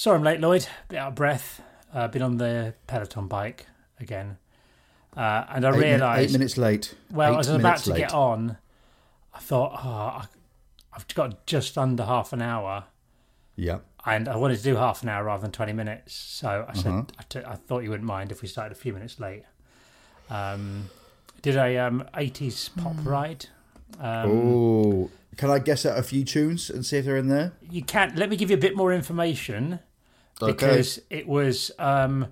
Sorry I'm late, Lloyd. Bit out of breath. Uh, been on the Peloton bike again. Uh, and I Eight, min- realised. eight minutes late. Well, Eight as I was about to late. get on, I thought, oh, I've got just under half an hour, Yeah. and I wanted to do half an hour rather than 20 minutes. So I said, Uh-huh. I, t- I thought you wouldn't mind if we started a few minutes late. Um, did a um, 80s pop ride. Um, oh, can I guess at a few tunes and see if they're in there? you can't. Let me give you a bit more information Okay. because it was. Um,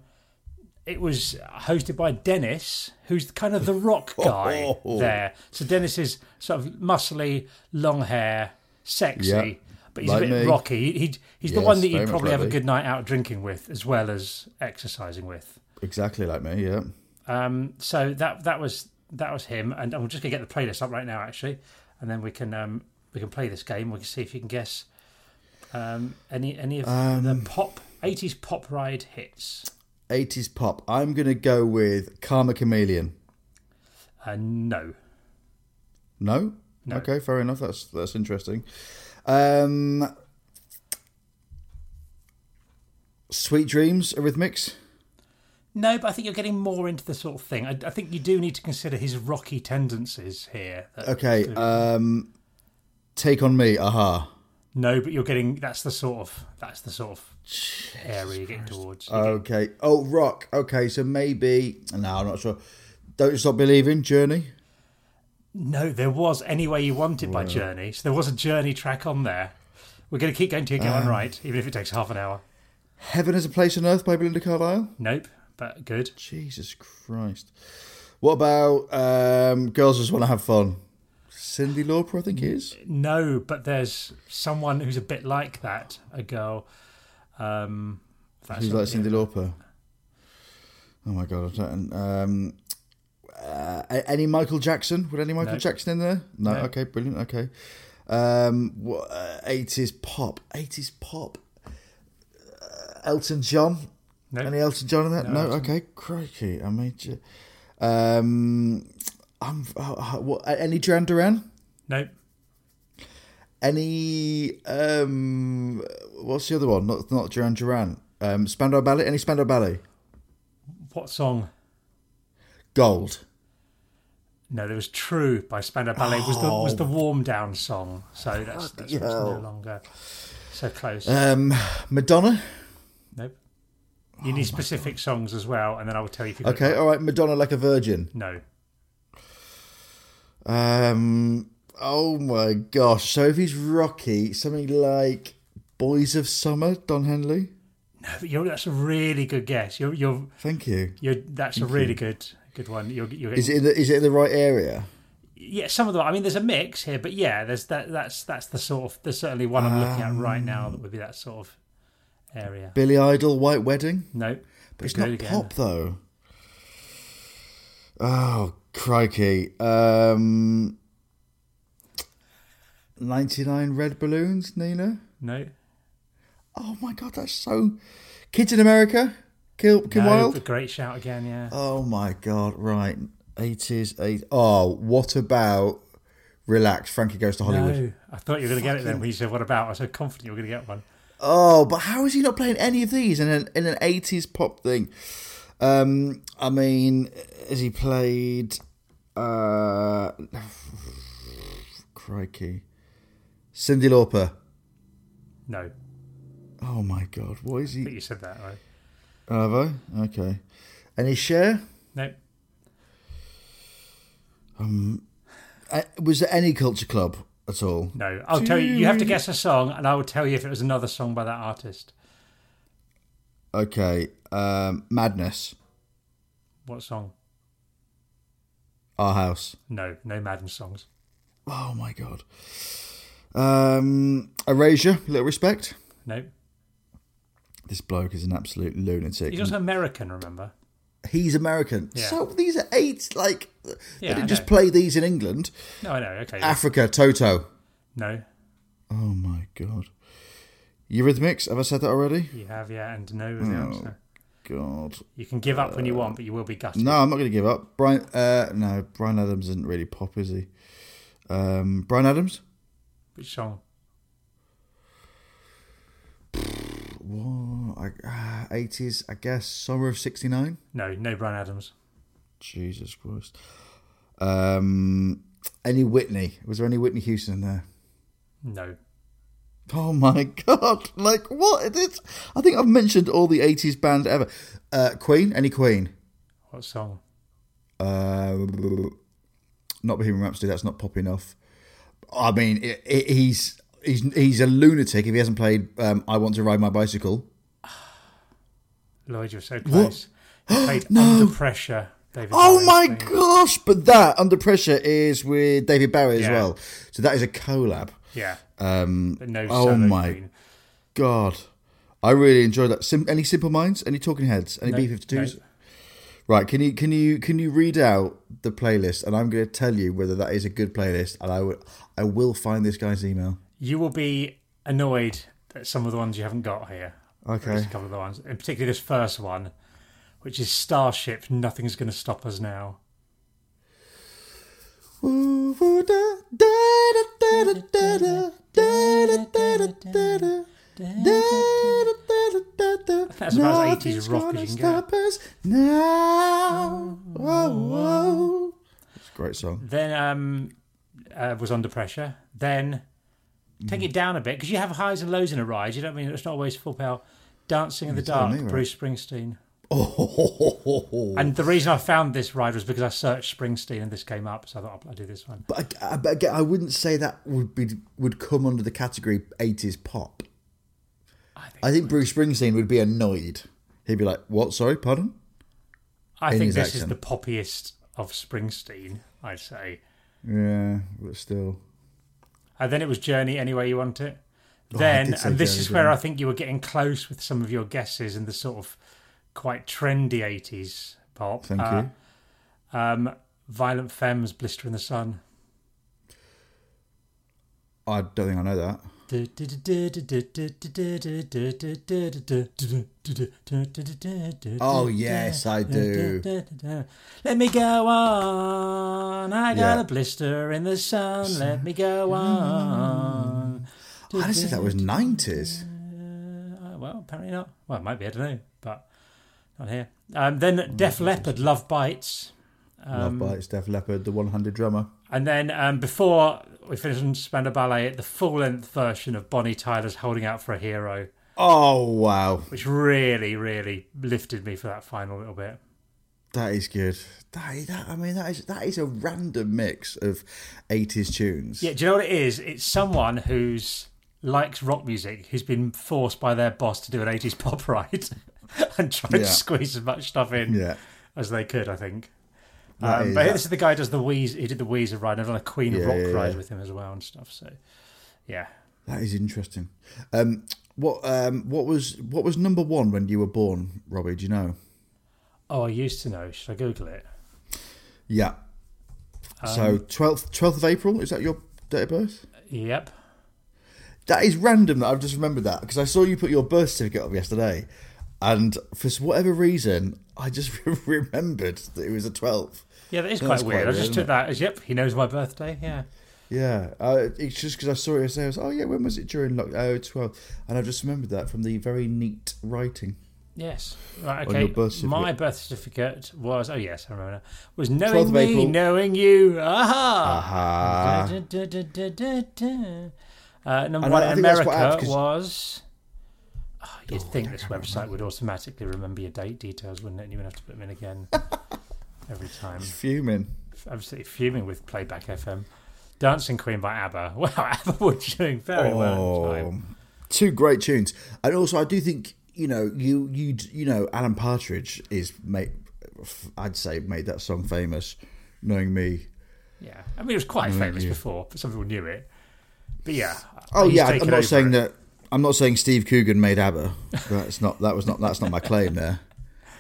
it was hosted by Denis, who's kind of the rock guy Oh. there. So Denis is sort of muscly, long hair, sexy, Yeah, but he's like a bit me. rocky. He, he's the Yes, one that you'd probably like have a good night out drinking with, as well as exercising with. Exactly like me. Yeah. Um, so that that was that was him, and I'm just gonna get the playlist up right now, actually, and then we can um, we can play this game. We can see if you can guess um, any any of the Um, pop 80s pop ride hits. 80s pop. I'm gonna go with Karma Chameleon. Uh, no, No. No. Okay, fair enough. That's that's interesting. Um, Sweet Dreams, Eurythmics. no, but I think you're getting more into the sort of thing. I, I think you do need to consider his rocky tendencies here. Okay. Um, Take on Me. Aha. No, but you're getting that's the sort of that's the sort of area you're getting towards. Okay. Oh, rock. Okay, so maybe. No, I'm not sure. Don't stop believing. Journey. No, there was Any Way You Want It by Journey. So there was a Journey track on there. We're going to keep going to you get one Ah. right, even if it takes half an hour. Heaven is a place on earth by Belinda Carlisle. Nope, but good. Jesus Christ. What about um, Girls Just Want to Have Fun? Cyndi Lauper, I think it is. No, but there's someone who's a bit like that. A girl. Um, that's Who's like Cyndi Lauper? Oh my god! Um, uh, any Michael Jackson? Would any Michael No. Jackson in there? No. No. Okay, brilliant. Okay. Um, what, uh, 80s pop. 80s pop. Uh, Elton John. Nope. Any Elton John in that? No No. Okay. Crikey. I made you. Um, I'm. Uh, uh, what, any Duran Duran? Nope. Any um, what's the other one? Not not Duran Duran. Um, Spandau Ballet. Any Spandau Ballet? What song? Gold. No, there was "True" by Spandau Ballet. Was the was the warm down song? So that's that's no Oh. longer so close. Um, Madonna. nope. You need specific songs as well, and then I will tell you if you. Oh Okay, all right. Madonna like a virgin. No. Um. Oh my gosh. So if he's Rocky, something like Boys of Summer, Don Henley. No, you're, that's a really good guess. You're you're Thank you. you're. That's a really good good one. You're you're Is it in the, is it in the right area? yeah, some of them. I mean, there's a mix here, but yeah, there's that. That's that's the sort of. There's certainly one I'm looking at right now that would be that sort of area. Billy Idol, White Wedding. No, But it's not again. pop though. Oh crikey! Um, Ninety nine red balloons, Nena. No, Oh my god, that's so. Kids in America, Kill Kim no, Wilde. but great shout again. Yeah, Oh my god! Right, eighties, eight. Oh, what about Relax? Frankie goes to Hollywood. no. I thought you were going to get it then when you said what about. I was so confident you were going to get one. Oh, but how is he not playing any of these in an in an eighties pop thing? Um, I mean, has he played? Uh, crikey, Cyndi Lauper. No, Oh my god, what is I think he? you said that right. Have I? Okay. Any Cher? No, Uh, was there any culture club at all? no. I'll tell you. You have to guess a song, and I will tell you if it was another song by that artist. Okay. Um, Madness. What song? Our house. No, no Madden songs. Oh my god. Um, Erasure. Little respect. No, This bloke is an absolute lunatic. he's also American. Remember? He's American. Yeah. So these are eight. Like Yeah, they didn't just play these in England. No, I know. Okay. Africa. Toto. No, Oh my god. Eurythmics. Have I said that already? you have yeah, and no is the Oh. answer. God. You can give up when you want, but you will be gutted. No, I'm not going to give up. Bryan. Uh, no, Bryan Adams isn't really pop, is he? Um, Bryan Adams. Which song? What? I, uh, 80s, I guess. Summer of 69? No, no Bryan Adams. Jesus Christ. Um, any Whitney? Was there any Whitney Houston in there? No. Oh my god! Like what? It's, I think I've mentioned all the '80s bands ever. Uh, Queen? Any Queen? What song? Uh, not Bohemian Rhapsody. That's not pop enough. I mean, it, it, he's he's he's a lunatic if he hasn't played um, "I Want to Ride My Bicycle." Lloyd, you're so close. You played Under Pressure. David Oh my thing. gosh! But that Under Pressure is with David Bowie as well. So that is a collab. Yeah. Um, no oh my Queen. god! I really enjoyed that. Sim- any Simple Minds? Any Talking Heads? Any No, B52s? no. Right? Can you can you can you read out the playlist? And I'm going to tell you whether that is a good playlist. And I will I will find this guy's email. You will be annoyed at some of the ones you haven't got here. Okay. a couple of the ones, and particularly this first one, which is Starship. Nothing's going to stop us now. That's about 80s rock as. Us now. Oh, oh. It's a great song. Then um, uh, was under pressure. Then take it down a bit because you have highs and lows in a ride. You don't mean it's not always full power. Dancing in the Dark, Bruce Springsteen. Oh, And the reason I found this ride was because I searched Springsteen and this came up, so I thought I'll do this one. but, I, but again, I wouldn't say that would be would come under the category 80s pop. I think, I think Bruce Springsteen would be annoyed. He'd be like, "What? Sorry, pardon." I in think his this is the poppiest of Springsteen. I'd say. Yeah, but still. And then it was Journey, any way you want it. Oh, Then, and this Journey, is where didn't I I? think you were getting close with some of your guesses in the sort of quite trendy 80s pop. Thank Uh, you. Um, Violent Femmes, Blister in the Sun. I don't think I know that. Oh, yes, I do. Let me go on. I got Yeah. a blister in the sun. Let me go on. I just said that was 90s. Uh, well, apparently not. Well, it might be. I don't know, not here. Um, then Def Leppard, Love Bites. Um, Love Bites, Def Leppard, the 100 drummer. And then um, before we finish on Spandau Ballet, the full-length version of Bonnie Tyler's "Holding Out for a Hero," Oh, wow. which really, really lifted me for that final little bit. That is good. That, that I mean, that is that is a random mix of 80s tunes. Yeah, do you know what it is? It's someone who's likes rock music who's been forced by their boss to do an 80s pop ride and tried Yeah. to squeeze as much stuff in Yeah. as they could, I think. Um, is- but this is the guy who does the Weezer, he did the Weezer ride and done a Queen of Yeah, Rock ride with him as well and stuff. So, yeah. That is interesting. Um, what um, what was what was number one when you were born, Robbie? Do you know? Oh, I used to know. Should I Google it? Yeah. Um, so twelfth twelfth of April is that your date of birth? Yep. That is random. That I've just remembered that because I saw you put your birth certificate up yesterday, and for whatever reason, I just remembered that it was the twelfth. Yeah, that is That's quite weird. quite I just took that as, yep, he knows my birthday. Yeah. Yeah, uh, it's just because I saw it yesterday. I was, oh yeah, when was it during lock? Oh, 12. and I just remembered that from the very neat writing. Yes. Right, okay. birth. My birth certificate was, oh, yes, I remember now, was knowing me, April. knowing you. Aha! Aha. Uh, number And one I- I in quite America was. Oh, you'd think this website would automatically remember your date details, wouldn't it? And you wouldn't have to put them in again every time. Fuming. Absolutely fuming with Playback FM. Dancing Queen by ABBA. Wow, ABBA were doing very well at the oh, time. Oh, two great tunes, and also I do think you know you you you know Alan Partridge is made. I'd say made that song famous. Knowing me. Yeah, I mean it was quite famous yeah. before, but some people knew it. But yeah. Oh yeah, I'm not saying it. that. I'm not saying Steve Coogan made ABBA. That's not. That was not. That's not my claim there.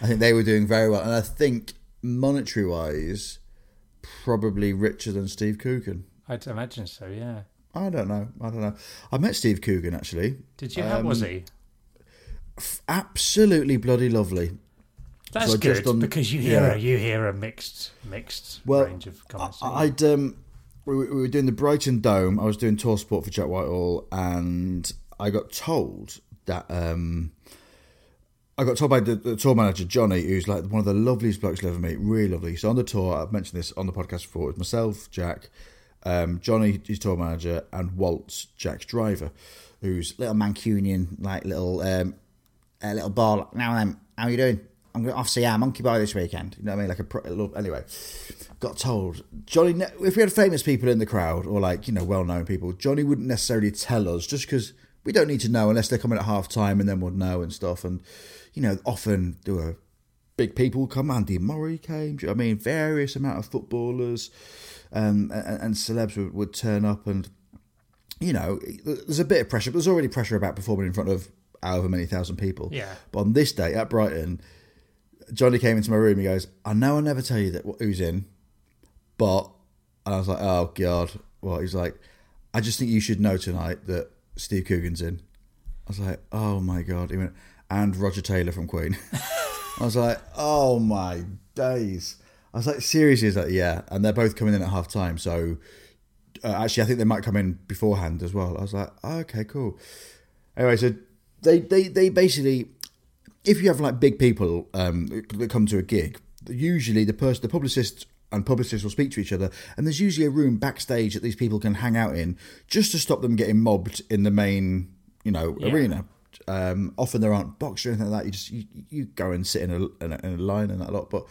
I think they were doing very well, and I think monetary wise, probably richer than Steve Coogan. I'd imagine so. Yeah. I don't know. I don't know. I met Steve Coogan actually. Did you? How was Um, he? Absolutely bloody lovely. That's I good done- because you hear yeah. a, you hear a mixed mixed Well, range of comments. I- I'd um, we were, we were doing the Brighton Dome. I was doing tour support for Jack Whitehall, and I got told that um, I got told by the, the tour manager Johnny, who's like one of the loveliest blokes you'll ever meet, really lovely. So on the tour, I've mentioned this on the podcast before. It was myself, Jack, um, Johnny, his tour manager, and Waltz, Jack's driver, who's little Mancunian, like little um, a little ball. Now then, how you doing? I'm going off see our monkey boy this weekend. You know what I mean? Like a pro- anyway. Got told Johnny. If we had famous people in the crowd or like you know well-known people, Johnny wouldn't necessarily tell us just because we don't need to know unless they're coming at half time and then we'll know and stuff. And you know, often there were big people come. Andy Murray came. do you know I mean, various amount of footballers um, and, and celebs would, would turn up, and you know, there's a bit of pressure. But there's already pressure about performing in front of however many thousand people. Yeah. But on this day at Brighton, Johnny came into my room. He goes, "I know I never tell you that who's in, but," and I was like, "Oh God." Well, he's like, "I just think you should know tonight that Steve Coogan's in." I was like, "Oh my God." He went, "And Roger Taylor from Queen." I was like, "Oh my days." I was like, "Seriously?" He's like, "Yeah," and they're both coming in at half time, so. Uh, actually, I think they might come in beforehand as well. I was like, oh, okay, cool. Anyway, so they, they, they basically, if you have like big people um, that come to a gig, usually the person, the publicist and publicists will speak to each other, and there's usually a room backstage that these people can hang out in, just to stop them getting mobbed in the main, you know, Yeah. arena. Um, often there aren't boxes or anything like that. You just you, you go and sit in a, in a in a line and that lot, but.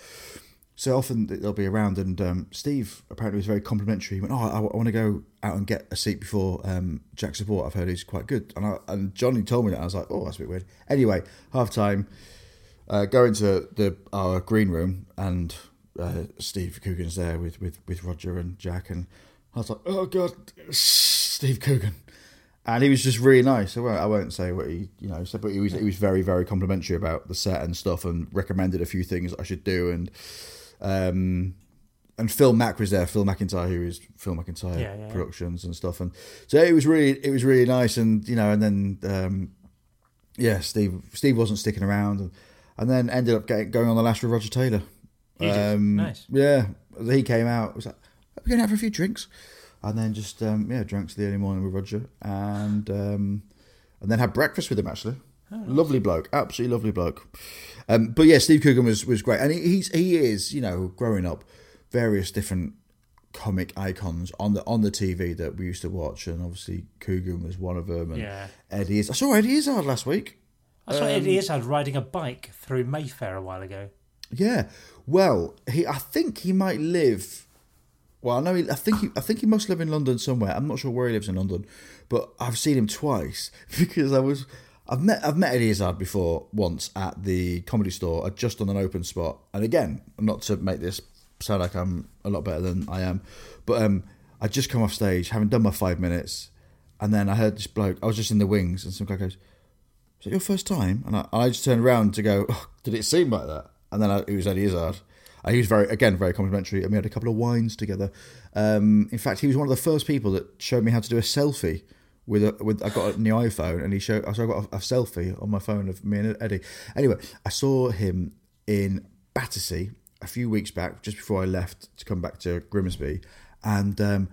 So often they'll be around, and um, Steve apparently was very complimentary. He went, "Oh, I, want to go out and get a seat before um, Jack Support. I've heard he's quite good." And I, and Johnny told me that. I was like, "Oh, that's a bit weird." Anyway, half time, uh, go into the our green room, and uh, Steve Coogan's there with, with, with Roger and Jack, and I was like, "Oh God, Steve Coogan," and he was just really nice. I won't, I won't say what he you know said, but he was he was very very complimentary about the set and stuff, and recommended a few things I should do, and um, and Phil Mack was there. Phil McIntyre, who is Phil McIntyre Yeah, yeah. Productions and stuff, and so it was really it was really nice, and you know, and then um, yeah, Steve Steve wasn't sticking around, and, and then ended up getting, going on the last with Roger Taylor. Did. Nice. Yeah, he came out. Was like, "We're going to have a few drinks," and then just um, yeah, drank to the early morning with Roger, and um, and then had breakfast with him. Actually, Oh, lovely bloke, absolutely lovely bloke. Um, but yeah, Steve Coogan was was great, and he, he's he is you know growing up various different comic icons on the on the TV that we used to watch, and obviously Coogan was one of them, and Yeah. Eddie is. I saw Eddie Izzard last week. I saw Um, Eddie Izzard riding a bike through Mayfair a while ago. Yeah. Well, he I think he might live. Well, I know. He, I think he. I think he must live in London somewhere. I'm not sure where he lives in London, but I've seen him twice because I was. I've met. I've met Eddie Izzard before once at the comedy store, just on an open spot. And again, not to make this sound like I'm a lot better than I am, but um, I just come off stage, having done my five minutes, and then I heard this bloke. I was just in the wings, and some guy goes, "Is that your first time?" And I, I just turned around to go, oh, "Did it seem like that?" And then I, it was Eddie Izzard. And he was very, again, very complimentary, and we had a couple of wines together. Um, in fact, he was one of the first people that showed me how to do a selfie with a, with. I got a new iPhone, and he showed. So I got a, a selfie on my phone of me and Eddie. Anyway, I saw him in Battersea a few weeks back, just before I left to come back to Grimsby, and um,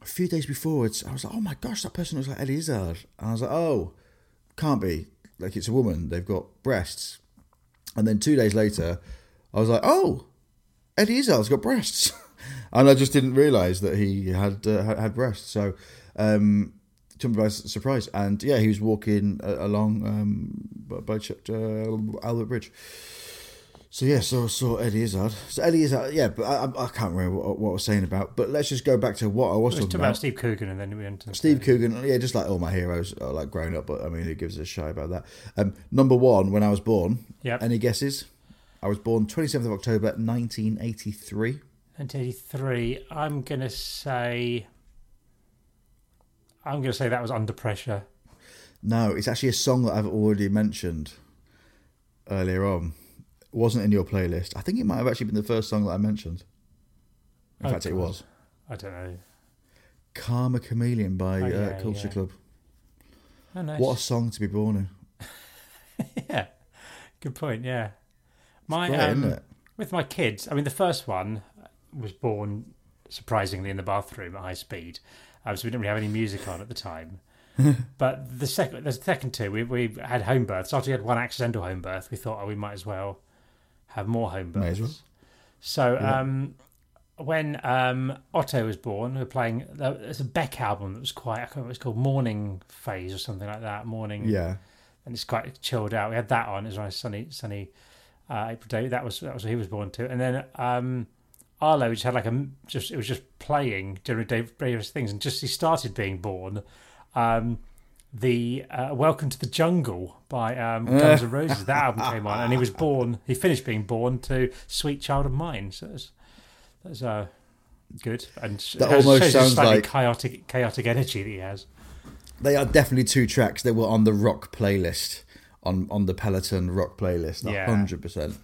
a few days before, it's, I was like, "Oh my gosh, that person looks like Eddie Izzard," and I was like, "Oh, can't be like it's a woman. They've got breasts." And then two days later, I was like, "Oh, Eddie Izzard's got breasts," and I just didn't realise that he had uh, had, breasts. So, um, took me by surprise. And yeah, he was walking uh, along um, by, Albert Bridge. So yeah, so saw Eddie Izzard. So Eddie Izzard, yeah, but I, I can't remember what, what I was saying about. But let's just go back to what I was talking about. about Steve Coogan and then we went to Steve Coogan, yeah, just like all my heroes, are like growing up. But I mean, who gives a shy about that? Um, number one, when I was born. Yep. Any guesses? I was born twenty seventh of October, nineteen eighty three. 1983. I'm gonna say. I'm gonna say that was under pressure. No, it's actually a song that I've already mentioned earlier on. Wasn't in your playlist. I think it might have actually been the first song that I mentioned. In Oh, fact, it was I don't know. "Karma Chameleon" by Oh, uh, Culture yeah. Club. Oh, nice. What a song to be born in! yeah, good point. Yeah, my Great, um, with my kids. I mean, the first one was born surprisingly in the bathroom at high speed, um, so we didn't really have any music on at the time. but the second, the second two, we we had home births. After we had one accidental home birth, we thought, oh, we might as well have more home births. Well. So Yeah. um, when um, Otto was born, we were playing. There's a Beck album that was quite. I can't remember what it's called Morning Phase or something like that. Morning. Yeah. and it's quite chilled out. We had that on. It was a nice sunny, sunny uh, April day. That was that was what he was born to. And then um, Arlo just had like a just it was just playing during various things, and just he started being born. Um, the uh, Welcome to the Jungle by um, Guns N' Roses. That album came on, and he was born. He finished being born to Sweet Child o' Mine. So that's that's uh, good. And That shows- almost sounds like- chaotic chaotic energy that he has. They are definitely two tracks that were on the rock playlist, on on the Peloton rock playlist. Yeah. hundred percent.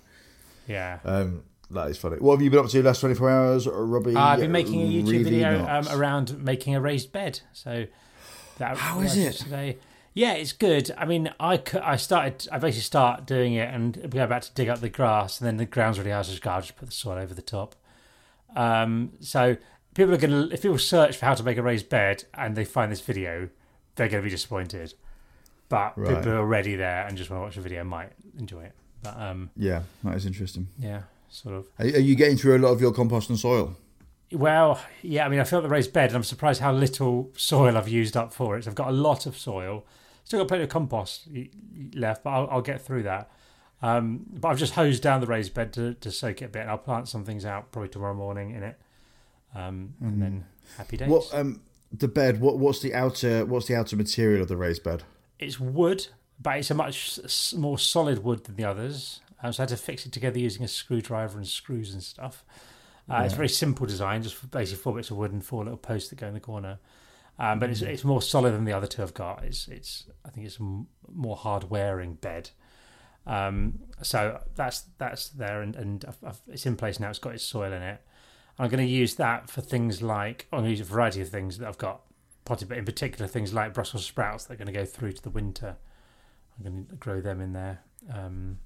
Yeah. Um, that is funny. What have you been up to the last twenty four hours, Robbie? Uh, I've been making a YouTube Really video um, around making a raised bed. So that How is it? Today. Yeah, it's good. I mean, I, I started. I basically start doing it and go back to dig up the grass, and then the ground's really hard. So I just go, I'll just put the soil over the top. Um, so people are gonna if people search for how to make a raised bed and they find this video, they're gonna be disappointed. But Right. people are already there and just want to watch the video might enjoy it. But um, Yeah, that is interesting. yeah, sort of. Are, are you getting through a lot of your compost and soil? Well, yeah, I mean, I filled the raised bed and I'm surprised how little soil I've used up for it. So I've got a lot of soil. Still got plenty of compost left, but I'll, I'll get through that. Um, but I've just hosed down the raised bed to, to soak it a bit and I'll plant some things out probably tomorrow morning in it. Um, And then happy days. What um the bed? What what's the outer what's the outer material of the raised bed? It's wood, but it's a much more solid wood than the others. Um, so I had to fix it together using a screwdriver and screws and stuff. Uh, It's a very simple design, just basically four bits of wood and four little posts that go in the corner. Um, but it's it's more solid than the other two I've got. It's it's I think it's a more hard wearing bed. Um, so that's that's there and and I've, I've, it's in place now. It's got its soil in it. I'm going to use that for things like I'm going to use a variety of things that I've got potted, but in particular things like Brussels sprouts that are going to go through to the winter. I'm going to grow them in there. Um,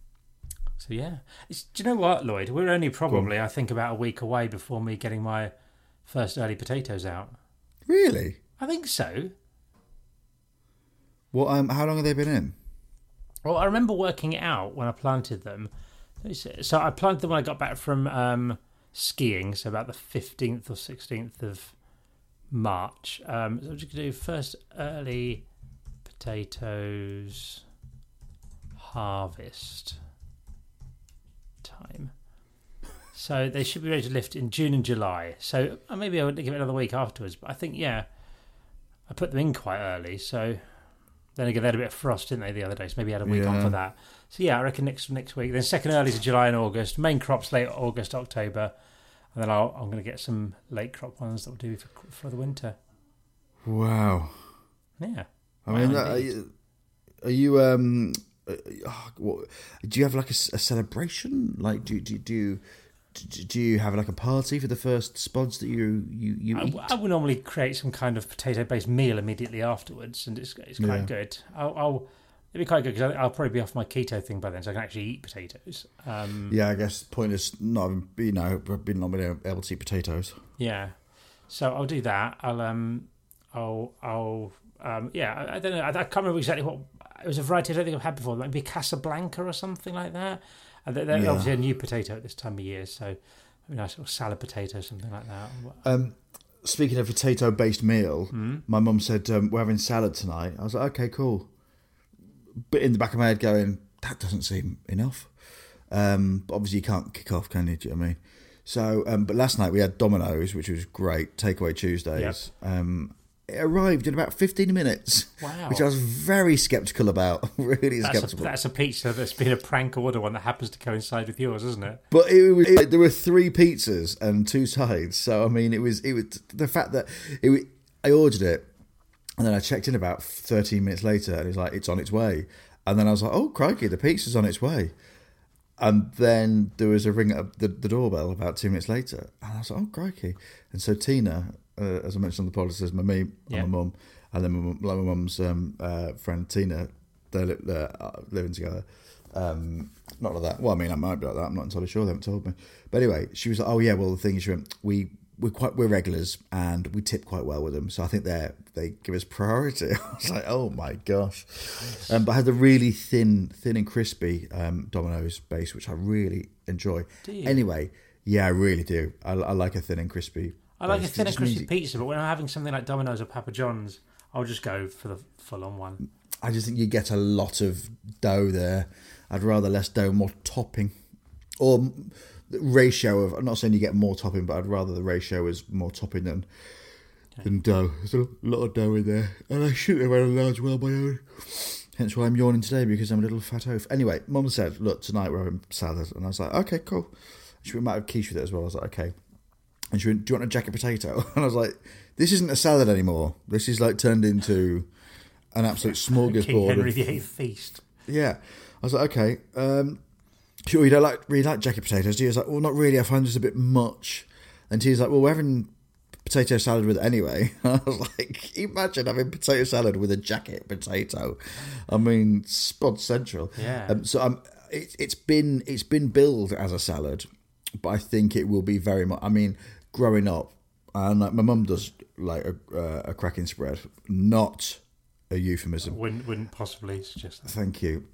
so yeah, it's, do you know what, Lloyd? We're only probably I think about a week away before me getting my first early potatoes out. Really? I think so. What um how long have they been in? Well, I remember working it out when I planted them. So I planted them when I got back from um, skiing, so about the 15th or 16th of March. Um, so I'm just going to do first early potatoes harvest time. So they should be ready to lift in June and July. So uh, maybe I would give it another week afterwards. But I think, yeah, I put them in quite early. So then again, they had a bit of frost, didn't they, the other day? So maybe I had a week on for that. So yeah, I reckon next next week. Then second early is July and August. Main crops late August, October, and then I'll, I'm going to get some late crop ones that will do for, for the winter. Wow. Yeah. I mean, uh, are you, are you um, uh, oh, what, do you have like a celebration? Like, do do do you, do you have like a party for the first spods that you you you I, eat? I would normally create some kind of potato-based meal immediately afterwards, and it's it's quite Yeah. good. I'll, I'll it'll be quite good because I'll probably be off my keto thing by then, so I can actually eat potatoes. Um, Yeah, I guess pointless not having you know being not being able to eat potatoes. Yeah. So I'll do that. I'll um I'll I'll um yeah, I, I don't know. I, I can't remember exactly what it was a variety I don't think I've had before. Maybe Casablanca or something like that. And they're, they're Yeah. obviously a new potato at this time of year, so a nice little salad potato, something like that. Um, speaking of potato based meal, Hmm? my mum said um, we're having salad tonight. I was like, okay, cool. But in the back of my head, going that doesn't seem enough. Um, but obviously, you can't kick off, can you? Do you know what I mean? So, um, but last night we had Domino's, which was great. Takeaway Tuesdays. Um, it arrived in about fifteen minutes, Wow. which I was very skeptical about. really That's a, skeptical. that's a pizza that's been a prank order one that happens to coincide with yours, isn't it? But it was it, there were three pizzas and two sides. So I mean, it was it was the fact that it. I ordered it, and then I checked in about thirteen minutes later, and it was like it's on its way. And then I was like, oh crikey, the pizza's on its way. And then there was a ring at the, the doorbell about two minutes later, and I was like, oh crikey. And so Tina, uh, as I mentioned on the podcast, is my me Yeah. and my mum, and then my, mum- like my mum's um, uh, friend Tina, they're, li- they're uh, living together. Um, not like that. Well, I mean, I might be like that. I'm not entirely sure. They haven't told me. But anyway, she was like, "Oh yeah, well, the thing is, she went, we we're quite we're regulars and we tip quite well with them. So I think they they give us priority. I was like, oh my gosh! Um, but I had the really thin, thin and crispy um, Domino's base, which I really enjoy. Do you? Anyway, yeah, I really do. I, I like a thin and crispy. I like a base. It thin and just means crispy pizza, but when I'm having something like Domino's or Papa John's, I'll just go for the full on one. I just think you get a lot of dough there. I'd rather less dough, more topping, or the ratio of. I'm not saying you get more topping, but I'd rather the ratio is more topping than than dough. There's a lot of dough in there, and I shouldn't have had a large well my own. Hence why I'm yawning today because I'm a little fat oaf. Anyway, Mum said, "Look, tonight we're having salad," and I was like, "Okay, cool." She might have quiche with it as well. I was like, "Okay." And she went, "Do you want a jacket potato?" And I was like, "This isn't a salad anymore. This is like turned into an absolute King smorgasbord." Henry VIII feast. yeah. I was like, okay. Um, sure, you don't like really like jacket potatoes, do you? I was like, well, not really. I find this a bit much. And he's like, well, we're having potato salad with it anyway. I was like, imagine having potato salad with a jacket potato. I mean, spod central. Yeah. Um, so um, it, it's been it's been billed as a salad, but I think it will be very much. I mean, growing up, and like my mum does like a, uh, a cracking spread, not a euphemism. Wouldn't wouldn't possibly suggest that. Thank you.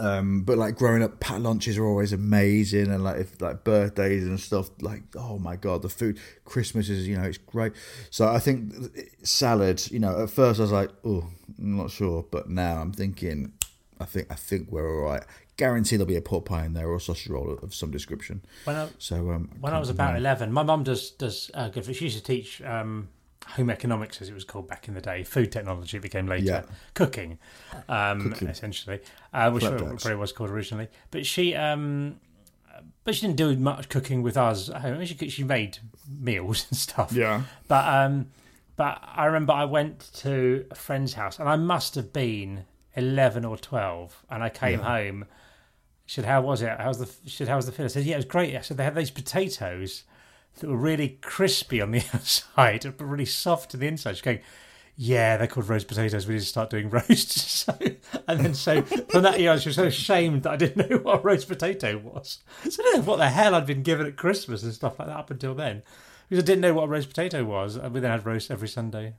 Um, but like growing up, pat lunches are always amazing, and like if like birthdays and stuff, like oh my god, the food, Christmas is you know it's great. So I think salad, you know, at first I was like, oh, I'm not sure, but now I'm thinking, I think I think we're all right. Guarantee there'll be a pork pie in there or a sausage roll of some description. When I So um, when I was about eleven, my mum does does uh, good. She used to teach um, home economics, as it was called back in the day. Food technology became later. Yeah. Cooking, um, Cooking. essentially, uh, which probably was called originally. But she. Um, but she didn't do much cooking with us at home. She she made meals and stuff. yeah, But um, but I remember I went to a friend's house, and I must have been eleven or twelve, and I came Yeah. home. She said, "How was it? How's the?" She said, "How was the food?" I said, "Yeah, it was great." I said, "They had these potatoes that were really crispy on the outside, but really soft to the inside." She's going. Yeah, they're called roast potatoes. We need to start doing roasts. So, and then so from that year, I was so ashamed that I didn't know what a roast potato was. So I don't know what the hell I'd been given at Christmas and stuff like that up until then because I didn't know what a roast potato was. And we then had roast every Sunday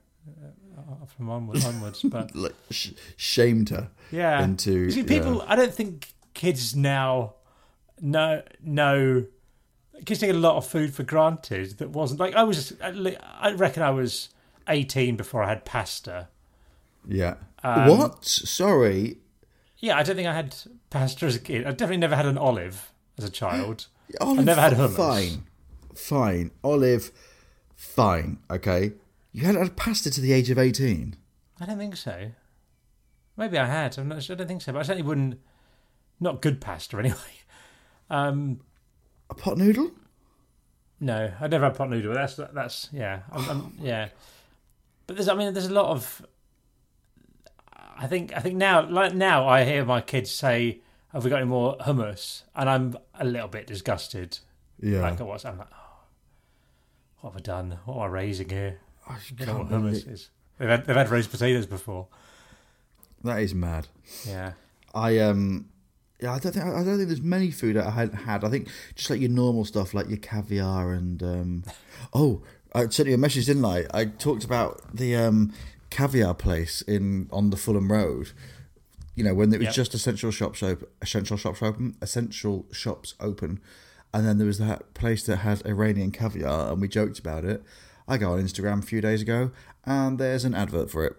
from onwards. onwards. But like sh- shamed her yeah, into see, people. yeah. I don't think kids now know know. Kids take a lot of food for granted that wasn't like I was. I reckon I was eighteen before I had pasta. Yeah. Um, what? Sorry. Yeah, I don't think I had pasta as a kid. I definitely never had an olive as a child. Olive, never had hummus. Fine, fine. Olive, fine. Okay. You hadn't had pasta to the age of eighteen. I don't think so. Maybe I had. I'm not sure. I don't think so. But I certainly wouldn't. Not good pasta anyway. Um, A pot noodle? no, I never had pot noodle. That's that's yeah, I'm, I'm, yeah. But there's, I mean, there's a lot of. I think I think now, like now, I hear my kids say, "Have we got any more hummus?" And I'm a little bit disgusted. Yeah. Like, what's I'm like, oh, what have I done? What am I raising here? I I don't know what can't hummus believe- is. They've had they've had roast potatoes before. That is mad. Yeah. I um. Yeah, I don't think I don't think there's many food that I hadn't had. I think just like your normal stuff, like your caviar and um. oh, I sent you a message, didn't I? I talked about the um caviar place in on the Fulham Road. You know, when it was Yep. just essential shops open, essential shops open, essential shops open, and then there was that place that had Iranian caviar, and we joked about it. I go on Instagram a few days ago, and there's an advert for it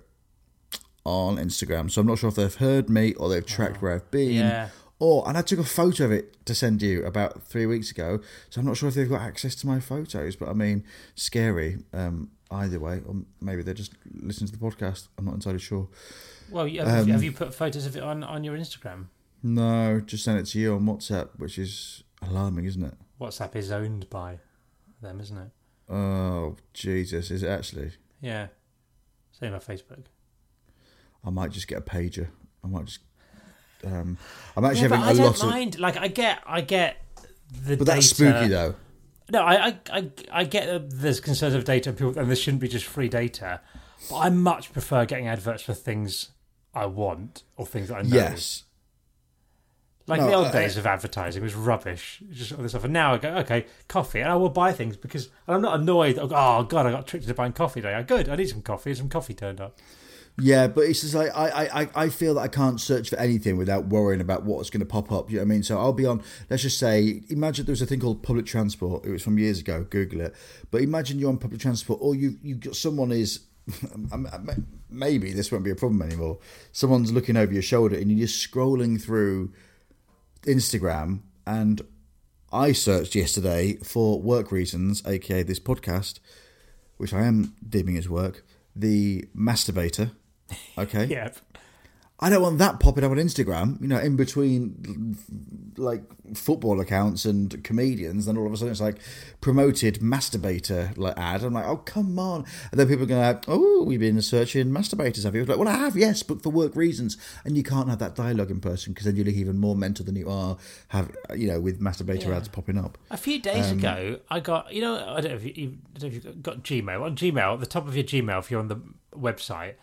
on Instagram. So I'm not sure if they've heard me or they've tracked where I've been. Yeah. Or and I took a photo of it to send you about three weeks ago. So I'm not sure if they've got access to my photos. But I mean, scary. Um, either way, or maybe they're just listen to the podcast. I'm not entirely sure. Well, you- Um, have you put photos of it on, on your Instagram? No, just send it to you on WhatsApp, which is alarming, isn't it? WhatsApp is owned by them, isn't it? Oh Jesus, is it actually? Yeah. Same on Facebook. I might just get a pager. I might just. Um, I'm actually Yeah, having I a don't lot of. mind. Like, I get, I get the. But that's data- spooky though. No, I, I, I, I get that there's concerns of data, and people, and this shouldn't be just free data. But I much prefer getting adverts for things I want or things that I know. Yes. Like No, the old I- days of advertising was rubbish. Just all this stuff. And now I go, okay, coffee, and I will buy things because and I'm not annoyed. Oh god, I got tricked into buying coffee today. I good, I need some coffee. Some coffee turned up. Yeah, but it's just like I, I, I- I feel that I can't search for anything without worrying about what's going to pop up. You know what I mean? So I'll be on. Let's just say, imagine there was a thing called public transport. It was from years ago. Google it. But imagine you're on public transport, or you you got someone is. Maybe this won't be a problem anymore. Someone's looking over your shoulder, and you're just scrolling through Instagram. And I searched yesterday for work reasons, aka this podcast, which I am deeming as work. The masturbator. Okay. Yeah, I don't want that popping up on Instagram, you know, in between like football accounts and comedians. Then all of a sudden it's like promoted masturbator like ad. I'm like, oh come on! And then people are going like, oh, we've been searching masturbators, have you? Like, well, I have, yes, but for work reasons. And you can't have that dialogue in person because then you look even more mental than you are. Have you know with masturbator Yeah. ads popping up? A few days Um, ago, I got you know I don't know if you, you, I don't know if you've got Gmail on Gmail at the top of your Gmail if you're on the website,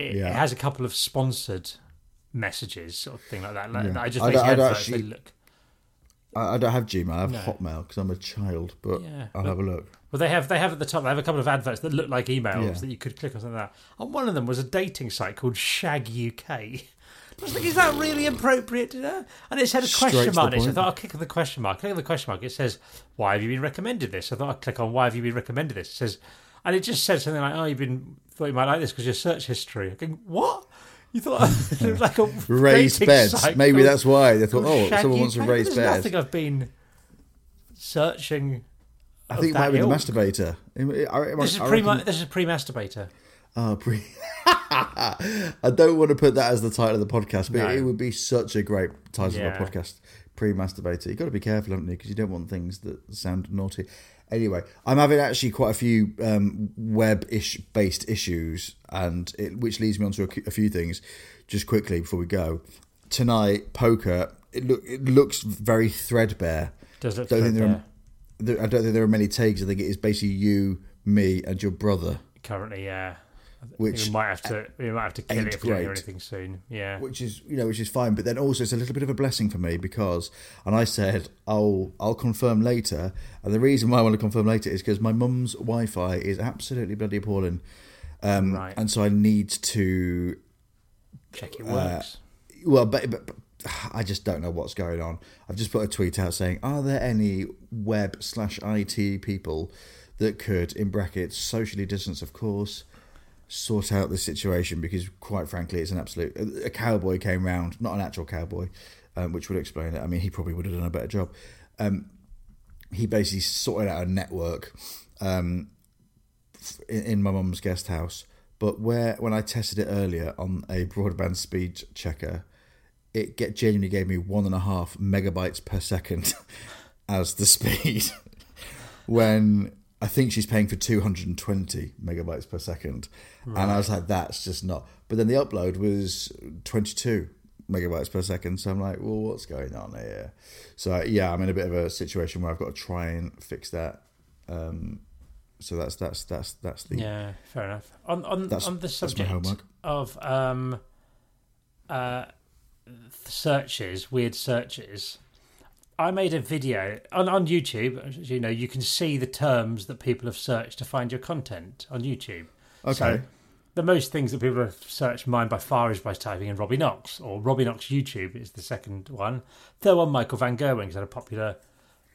it, Yeah. it has a couple of sponsored messages sort of thing like that. Like, Yeah. I just I don't- I don't actually- look. I, I don't have Gmail. I have No. Hotmail because I'm a child, but Yeah, I'll have a look. Well, they have they have at the top. They have a couple of adverts that look like emails Yeah. that you could click on something like that. On one of them was a dating site called Shag UK. I was like, is that really appropriate? To know? And it said a Straight question mark. So I thought I'll click on the question mark. Click on the question mark. It says, "Why have you been recommended this?" I thought I'd click on "Why have you been recommended this?" It says, and it just said something like, "Oh, you've been thought you might like this because your search history." I'm going, what? You thought it was like a Raised beds. site Maybe that's why they thought, oh, someone wants a raised bed. nothing I've been searching. I think it might be the masturbator. I- I- This is I pre, this is pre-masturbator. Oh, pre. I don't want to put that as the title of the podcast, but No. it would be such a great title Yeah. of a podcast. Pre-masturbator. You've got to be careful, haven't you? Because you don't want things that sound naughty. Anyway, I'm having actually quite a few um, web-ish based issues, and it, which leads me on to a, a few things. Just quickly before we go, tonight poker. It look it looks very threadbare. Does it? Don't think there are, there, I don't think there are many takes. I think it is basically you, me, and your brother. currently, yeah. Which we might have to we might have to kill it if we don't hear anything soon. Yeah. which is you know which is fine but then also it's a little bit of a blessing for me because and i said i'll i'll confirm later and the reason why i want to confirm later is because my mum's wi-fi is absolutely bloody appalling um Right. and so i need to Check it uh, works. well but, but, but i just don't know what's going on i've just put a tweet out saying are there any web slash it people that could in brackets socially distance of course sort out the situation because quite frankly it's an absolute a cowboy came round not an actual cowboy um, which would explain it. I mean he probably would have done a better job. Um, he basically sorted out a network um, in, in my mum's guest house. But where when i tested it earlier on a broadband speed checker it get genuinely gave me one and a half megabytes per second as the speed. When I think she's paying for 220 megabytes per second. And I was like, that's just not. But then the upload was 22 megabytes per second. So I'm like, well, what's going on here? So yeah, I'm in a bit of a situation where I've got to try and fix that. Um, so that's that's that's that's the Yeah, fair enough. On on That's- on the subject of um uh searches, weird searches. I made a video on, on YouTube. As you know, you can see the terms that people have searched to find your content on YouTube. okay. So the most things that people have searched mine by far is by typing in Robbie Knox or Robbie Knox YouTube is the second one. Third one, Michael Van Gerwen, because I had a popular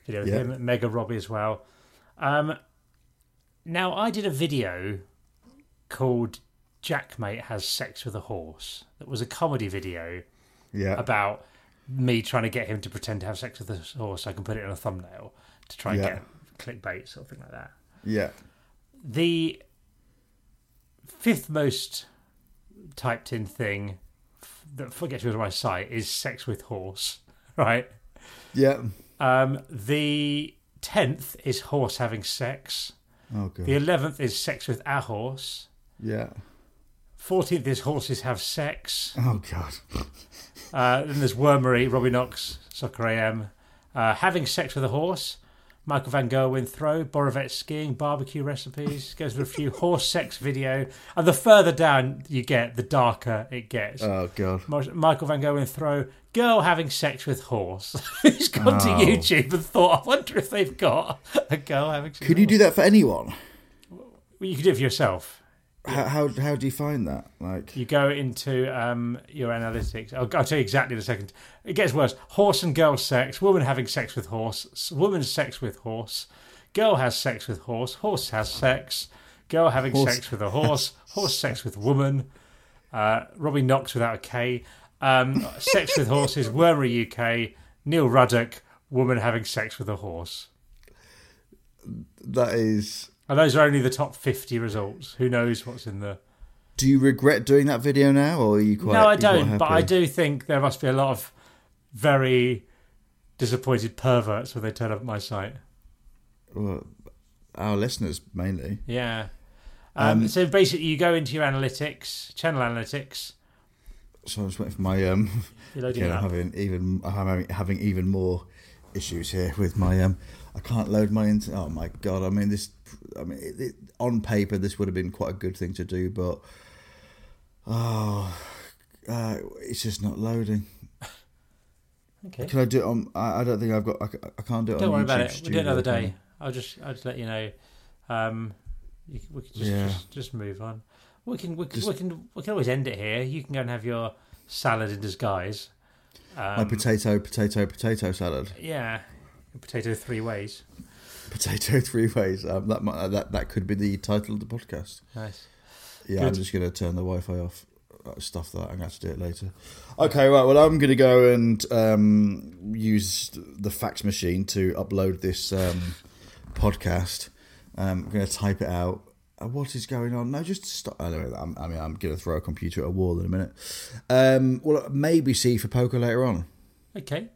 video with Yeah. him, Mega Robbie as well. Um, now I did a video called Jackmate has sex with a horse. That was a comedy video yeah. about me trying to get him to pretend to have sex with a horse so I can put it in a thumbnail to try and Yeah. get clickbait sort of thing like that. yeah. The fifth most typed in thing that gets me to my site is sex with horse, right? Yeah. Um, the tenth is horse having sex. Oh god. The eleventh is sex with a horse. Yeah. Fourteenth is horses have sex. Oh god. Uh, then there's Wormery, Robbie Knox, Soccer AM, uh, having sex with a horse, Michael Van Gerwen throw, Borovets skiing, barbecue recipes, goes with a few horse sex video. And the further down you get, the darker it gets. Oh god. Michael Van Gerwen throw, girl having sex with horse. Who's gone Oh. to YouTube and thought, I wonder if they've got a girl having sex Could you do that for anyone? Well, you can do it for yourself. How, how how do you find that? Like, You go into um, your analytics. I'll, I'll tell you exactly in a second. It gets worse. Horse and girl sex. Woman having sex with horse. Woman sex with horse. Girl has sex with horse. Horse has sex. Girl having Horse sex with a horse. Horse sex with woman. Uh, Robbie Knox without a K. Um, sex with horses. Wormery UK. Neil Ruddock. Woman having sex with a horse. that is. And those are only the top 50 results. Who knows what's in the. Do you regret doing that video now, or are you quite? no, I don't. But I do think there must be a lot of very disappointed perverts when they turn up at my site. Well, our listeners mainly. Yeah. Um, Um, so basically, you go into your analytics, channel analytics. So I'm just waiting for my um. You're loading Again, it I'm up. having even I'm having, having even more issues here with my um. I can't load my internet. Oh my god! I mean this. I mean it, it, on paper this would have been quite a good thing to do, but oh, uh, it's just not loading. Okay. Can I do it on? I, I don't think I've got. I, I can't do it. Don't on worry about YouTube it. We'll do it another day. I'll just, I'll just let you know. Um, you, we can just, Yeah. just, just move on. We can, we can, Just- we can, we can always end it here. You can go and have your salad in disguise. Um, My potato, potato, potato salad. yeah, potato three ways. Potato three ways. Um, that might, that that could be the title of the podcast. Nice. Yeah, Good. I'm just gonna turn the Wi-Fi off. Uh, Stuff that I'm gonna have to do it later. Okay, right. Well, I'm gonna go and um, use the fax machine to upload this um, podcast. Um, I'm gonna type it out. Uh, what is going on? No, just stop. Anyway, I'm, I mean, I'm gonna throw a computer at a wall in a minute. Um, well, maybe see for poker later on, Okay.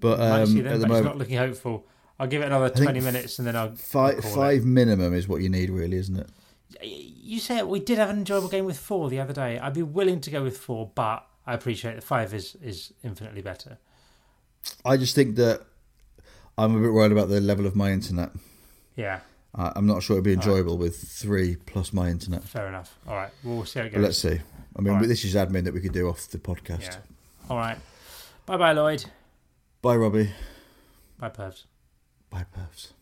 but um, then, at the but it's moment, not looking hopeful. I'll give it another think 20 minutes and then I'll. five call it. five minimum is what you need, really, isn't it? You said we did have an enjoyable game with four the other day. I'd be willing to go with four, but I appreciate that five is, is infinitely better. I just think that I'm a bit worried about the level of my internet. Yeah, I- I'm not sure it'd be enjoyable with three plus my internet. fair enough. All right, we'll see how it But let's see. I mean, right. this is admin that we could do off the podcast. Yeah. All right. Bye bye, Lloyd. Bye, Robbie. Bye, Pervs. Bye, Pervs.